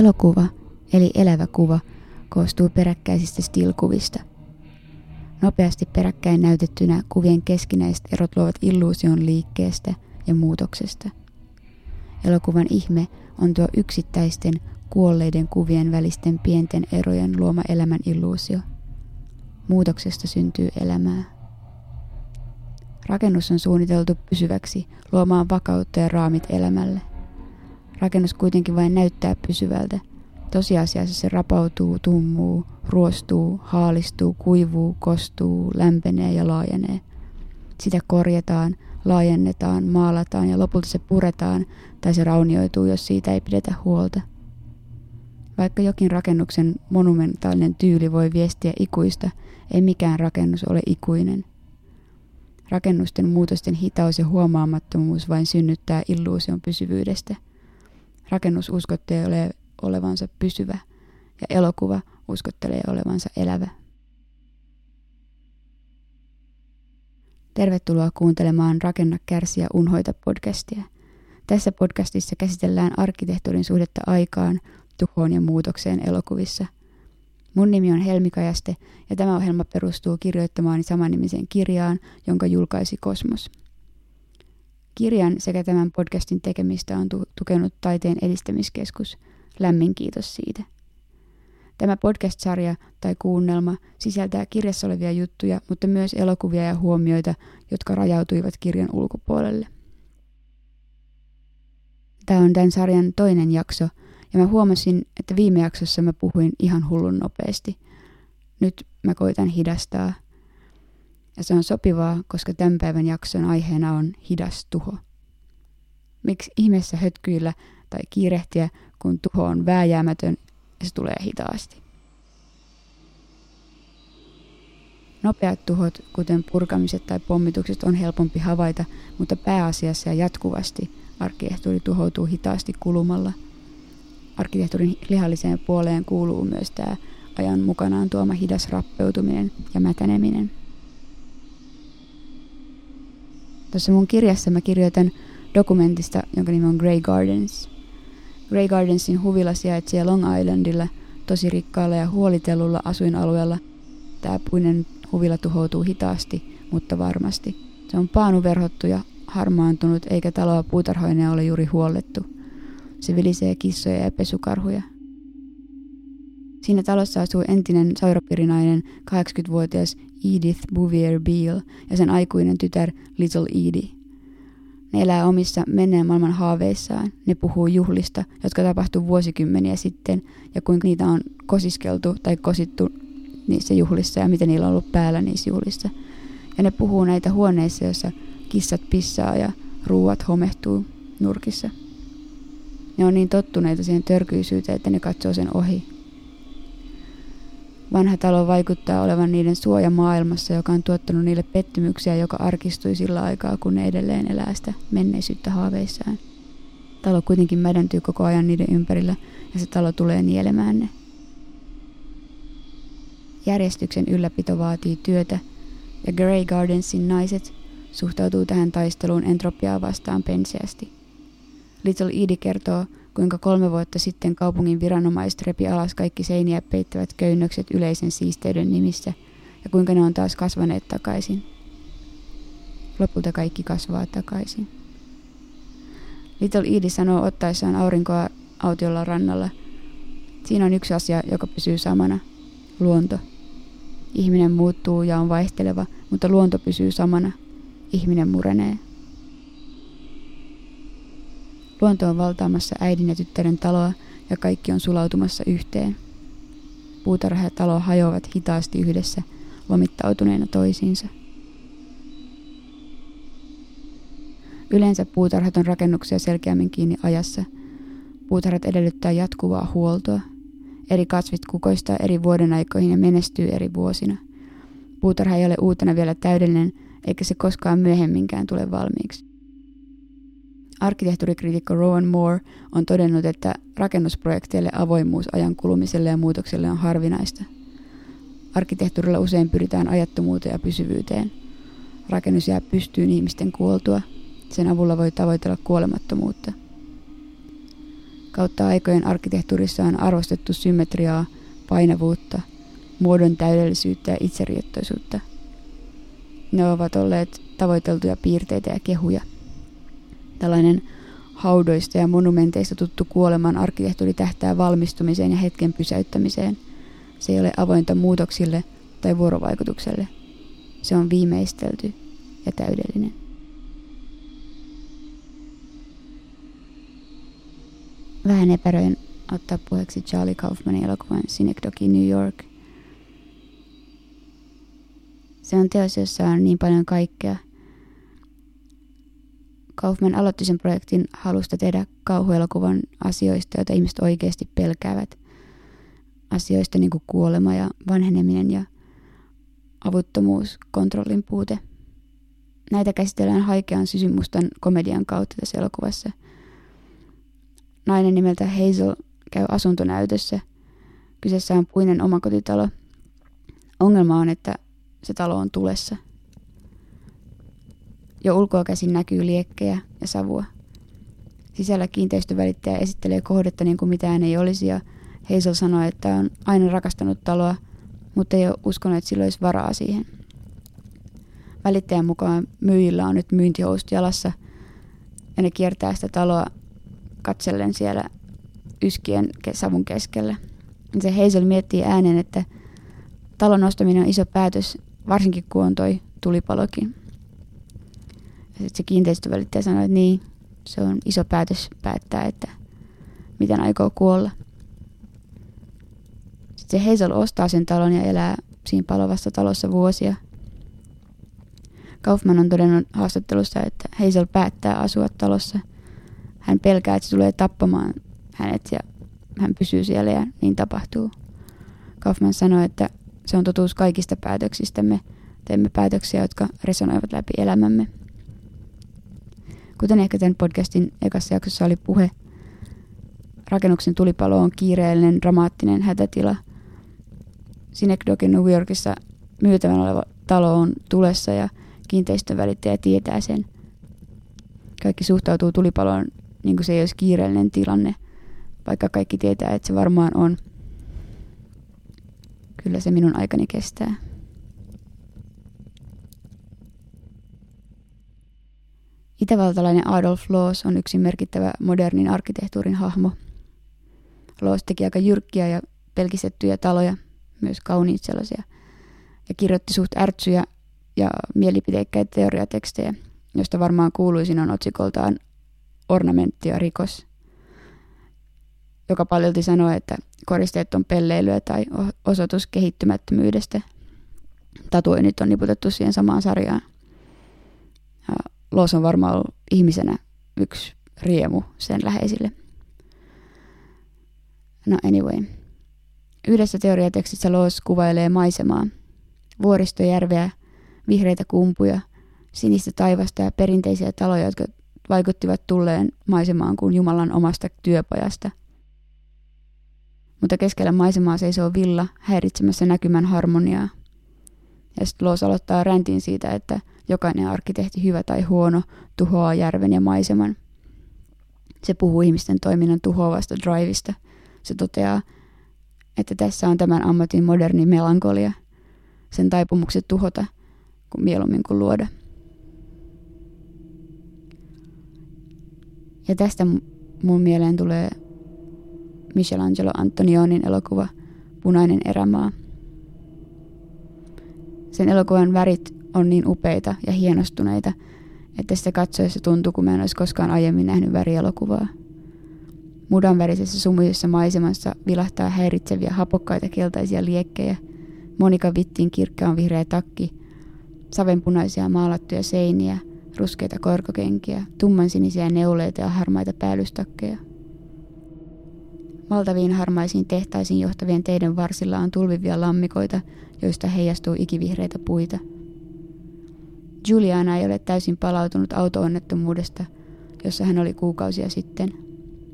Elokuva, eli elävä kuva, koostuu peräkkäisistä stilkuvista. Nopeasti peräkkäin näytettynä kuvien keskinäiset erot luovat illuusion liikkeestä ja muutoksesta. Elokuvan ihme on tuo yksittäisten kuolleiden kuvien välisten pienten erojen luoma elämän illuusio. Muutoksesta syntyy elämää. Rakennus on suunniteltu pysyväksi, luomaan vakautta ja raamit elämälle. Rakennus kuitenkin vain näyttää pysyvältä. Tosiasiassa se rapautuu, tummuu, ruostuu, haalistuu, kuivuu, kostuu, lämpenee ja laajenee. Sitä korjataan, laajennetaan, maalataan ja lopulta se puretaan tai se raunioituu, jos siitä ei pidetä huolta. Vaikka jokin rakennuksen monumentaalinen tyyli voi viestiä ikuista, ei mikään rakennus ole ikuinen. Rakennusten muutosten hitaus ja huomaamattomuus vain synnyttää illuusion pysyvyydestä. Rakennus uskottelee olevansa pysyvä ja elokuva uskottelee olevansa elävä. Tervetuloa kuuntelemaan Rakenna, kärsiä, unhoita podcastia. Tässä podcastissa käsitellään arkkitehtuurin suhdetta aikaan, tuhoon ja muutokseen elokuvissa. Mun nimi on Helmi Kajaste ja tämä ohjelma perustuu kirjoittamaani samannimiseen kirjaan, jonka julkaisi Kosmos. Kirjan sekä tämän podcastin tekemistä on tukenut Taiteen edistämiskeskus. Lämmin kiitos siitä. Tämä podcast-sarja tai kuunnelma sisältää kirjassa olevia juttuja, mutta myös elokuvia ja huomioita, jotka rajautuivat kirjan ulkopuolelle. Tämä on tämän sarjan toinen jakso, ja mä huomasin, että viime jaksossa mä puhuin ihan hullun nopeasti. Nyt mä koitan hidastaa. Ja se on sopivaa, koska tämän päivän jakson aiheena on hidas tuho. Miksi ihmeessä hötkyillä tai kiirehtiä, kun tuho on vääjäämätön ja se tulee hitaasti. Nopeat tuhot, kuten purkamiset tai pommitukset, on helpompi havaita, mutta pääasiassa ja jatkuvasti arkkitehtuuri tuhoutuu hitaasti kulumalla. Arkkitehtuurin lihalliseen puoleen kuuluu myös tämä ajan mukanaan tuoma hidas rappeutuminen ja mätäneminen. Tuossa mun kirjassa mä kirjoitan dokumentista, jonka nimi on Grey Gardens. Grey Gardensin huvila sijaitsee Long Islandilla, tosi rikkaalla ja huolitellulla asuinalueella. Tämä puinen huvila tuhoutuu hitaasti, mutta varmasti. Se on paanuverhottu ja harmaantunut, eikä taloa puutarhoineen ole juuri huollettu. Se vilisee kissoja ja pesukarhuja. Siinä talossa asuu entinen sairapirinainen 80-vuotias Edith Bouvier Beale ja sen aikuinen tytär Little Edie. Ne elää omissa menneen maailman haaveissaan. Ne puhuu juhlista, jotka tapahtui vuosikymmeniä sitten ja kuinka niitä on kosiskeltu tai kosittu niissä juhlissa ja miten niillä on ollut päällä niissä juhlissa. Ja ne puhuu näitä huoneissa, joissa kissat pissaa ja ruuat homehtuu nurkissa. Ne on niin tottuneita siihen törkyisyyteen, että ne katsoo sen ohi. Vanha talo vaikuttaa olevan niiden suoja maailmassa, joka on tuottanut niille pettymyksiä, joka arkistui sillä aikaa, kun ne edelleen elää sitä menneisyyttä haaveissaan. Talo kuitenkin mädäntyy koko ajan niiden ympärillä ja se talo tulee nielemään ne. Järjestyksen ylläpito vaatii työtä ja Grey Gardensin naiset suhtautuu tähän taisteluun entropiaa vastaan penseästi. Little Edie kertoo, kuinka kolme vuotta sitten kaupungin viranomaiset repi alas kaikki seiniä peittävät köynnökset yleisen siisteyden nimissä ja kuinka ne on taas kasvaneet takaisin. Lopulta kaikki kasvaa takaisin. Little Edie sanoo ottaessaan aurinkoa autiolla rannalla. Siinä on yksi asia, joka pysyy samana. Luonto. Ihminen muuttuu ja on vaihteleva, mutta luonto pysyy samana. Ihminen murenee. Luonto on valtaamassa äidin ja tyttären taloa ja kaikki on sulautumassa yhteen. Puutarha ja talo hajoavat hitaasti yhdessä, lomittautuneena toisiinsa. Yleensä puutarhat on rakennuksia selkeämmin kiinni ajassa. Puutarhat edellyttää jatkuvaa huoltoa. Eri kasvit kukoistaa eri vuodenaikoihin ja menestyy eri vuosina. Puutarha ei ole uutena vielä täydellinen, eikä se koskaan myöhemminkään tule valmiiksi. Arkkitehtuurikriitikko Rowan Moore on todennut, että rakennusprojekteille avoimuus ajan kulumiselle ja muutokselle on harvinaista. Arkkitehtuurilla usein pyritään ajattomuuteen ja pysyvyyteen. Rakennus jää pystyyn ihmisten kuoltua. Sen avulla voi tavoitella kuolemattomuutta. Kautta aikojen arkkitehtuurissa on arvostettu symmetriaa, painavuutta, muodon täydellisyyttä ja itseriettoisuutta. Ne ovat olleet tavoiteltuja piirteitä ja kehuja. Tällainen haudoista ja monumenteista tuttu kuoleman arkkitehtuuri tähtää valmistumiseen ja hetken pysäyttämiseen. Se ei ole avointa muutoksille tai vuorovaikutukselle. Se on viimeistelty ja täydellinen. Vähän epäröin ottaa puheeksi Charlie Kaufmanin elokuvan Synecdoche New York. Se on teos, jossa on niin paljon kaikkea. Kaufman aloitti sen projektin halusta tehdä kauhuelokuvan asioista, joita ihmiset oikeasti pelkäävät. Asioista niin kuin kuolema ja vanheneminen ja avuttomuus, kontrollin puute. Näitä käsitellään haikean sysymustan komedian kautta tässä elokuvassa. Nainen nimeltä Hazel käy asuntonäytössä. Kyseessä on puinen omakotitalo. Ongelma on, että se talo on tulessa. Jo ulkoa käsin näkyy liekkejä ja savua. Sisällä kiinteistövälittäjä esittelee kohdetta niin kuin mitään ei olisi ja Hazel sanoo, että on aina rakastanut taloa, mutta ei ole uskonut, että sillä olisi varaa siihen. Välittäjän mukaan myyjillä on nyt myyntihousut jalassa ja ne kiertää sitä taloa katsellen siellä yskien savun keskellä. Se Hazel miettii äänen, että talon ostaminen on iso päätös, varsinkin kun on toi tulipalokin. Sitten se kiinteistövälittäjä sanoi, että niin, se on iso päätös päättää, että miten aikoo kuolla. Sitten se Hazel ostaa sen talon ja elää siinä palovassa talossa vuosia. Kaufman on todennut haastattelussa, että Hazel päättää asua talossa. Hän pelkää, että se tulee tappamaan hänet ja hän pysyy siellä ja niin tapahtuu. Kaufman sanoi, että se on totuus kaikista päätöksistämme. Teemme päätöksiä, jotka resonoivat läpi elämämme. Kuten ehkä tämän podcastin ekassa jaksossa oli puhe, rakennuksen tulipalo on kiireellinen, dramaattinen hätätila. Synecdoche New Yorkissa myytävän oleva talo on tulessa ja kiinteistön välittäjä tietää sen. Kaikki suhtautuu tulipaloon niin kuin se ei olisi kiireellinen tilanne, vaikka kaikki tietää, että se varmaan on. Kyllä se minun aikani kestää. Itävaltalainen Adolf Loos on yksi merkittävä modernin arkkitehtuurin hahmo. Loos teki aika jyrkkiä ja pelkistettyjä taloja, myös kauniit sellaisia, ja kirjoitti suht ärtsyjä ja mielipiteikkäitä teoriatekstejä, joista varmaan kuuluisin on otsikoltaan ornamentti ja rikos, joka paljolti sanoo, että koristeet on pelleilyä tai osoitus kehittymättömyydestä. Tatuoinnit on niputettu siihen samaan sarjaan. Loos on varmaan ollut ihmisenä yksi riemu sen läheisille. No anyway. Yhdessä teoriatekstissä Loos kuvailee maisemaa. Vuoristojärveä, vihreitä kumpuja, sinistä taivasta ja perinteisiä taloja, jotka vaikuttivat tulleen maisemaan kuin Jumalan omasta työpajasta. Mutta keskellä maisemaa seisoo villa häiritsemässä näkymän harmoniaa. Ja sitten Loos aloittaa räntin siitä, että jokainen arkkitehti, hyvä tai huono, tuhoaa järven ja maiseman. Se puhuu ihmisten toiminnan tuhoavasta drivista. Se toteaa, että tässä on tämän ammatin moderni melankolia, sen taipumukset tuhota, kuin mieluummin kuin luoda. Ja tästä mun mieleen tulee Michelangelo Antonionin elokuva Punainen erämaa. Sen elokuvan värit on niin upeita ja hienostuneita, että sitä katsoessa tuntuu, kun mä en olisi koskaan aiemmin nähnyt värielokuvaa. Mudan värisessä sumuisessa maisemassa vilahtaa häiritseviä hapokkaita keltaisia liekkejä, Monika Vittin kirkkaan vihreä takki, savenpunaisia maalattuja seiniä – ruskeita korkokenkiä, tummansinisiä neuleita ja harmaita päällystakkeja. Valtaviin harmaisiin tehtaisiin johtavien teiden varsilla on tulvivia lammikoita, joista heijastuu ikivihreitä puita. Juliana ei ole täysin palautunut autoonnettomuudesta, jossa hän oli kuukausia sitten.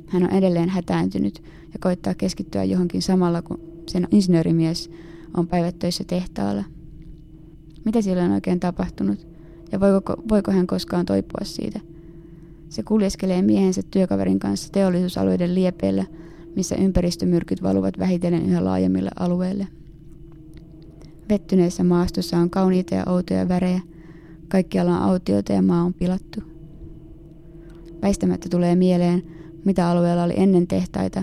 Hän on edelleen hätääntynyt ja koittaa keskittyä johonkin samalla, kun sen insinöörimies on päivät töissä tehtaalla. Mitä siellä on oikein tapahtunut? ja voiko, voiko hän koskaan toipua siitä. Se kuljeskelee miehensä työkaverin kanssa teollisuusalueiden liepeillä, missä ympäristömyrkyt valuvat vähitellen yhä laajemmille alueille. Vettyneessä maastossa on kauniita ja outoja värejä, kaikkialla on autioita ja maa on pilattu. Väistämättä tulee mieleen, mitä alueella oli ennen tehtaita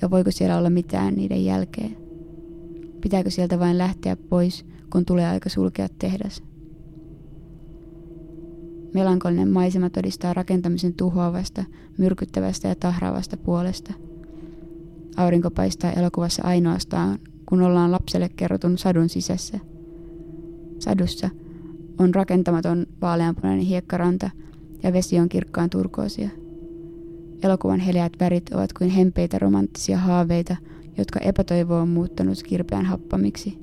ja voiko siellä olla mitään niiden jälkeen. Pitääkö sieltä vain lähteä pois, kun tulee aika sulkea tehdas? Melankolinen maisema todistaa rakentamisen tuhoavasta, myrkyttävästä ja tahraavasta puolesta. Aurinko paistaa elokuvassa ainoastaan, kun ollaan lapselle kerrotun sadun sisässä. Sadussa on rakentamaton vaaleanpunainen hiekkaranta ja vesi on kirkkaan turkoosia. Elokuvan heleät värit ovat kuin hempeitä romanttisia haaveita, jotka epätoivo on muuttanut kirpeän happamiksi.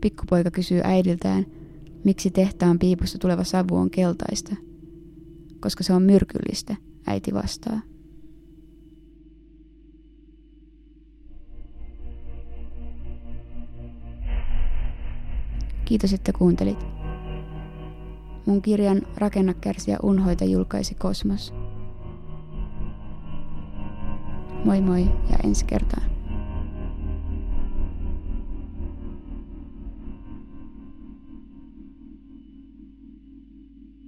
Pikkupoika kysyy äidiltään, miksi tehtaan piipusta tuleva savu on keltaista. Koska se on myrkyllistä, äiti vastaa. Kiitos, että kuuntelit. Mun kirjan Rakenna, kärsiä, unhoita julkaisi Kosmos. Moi moi ja ensi kertaan.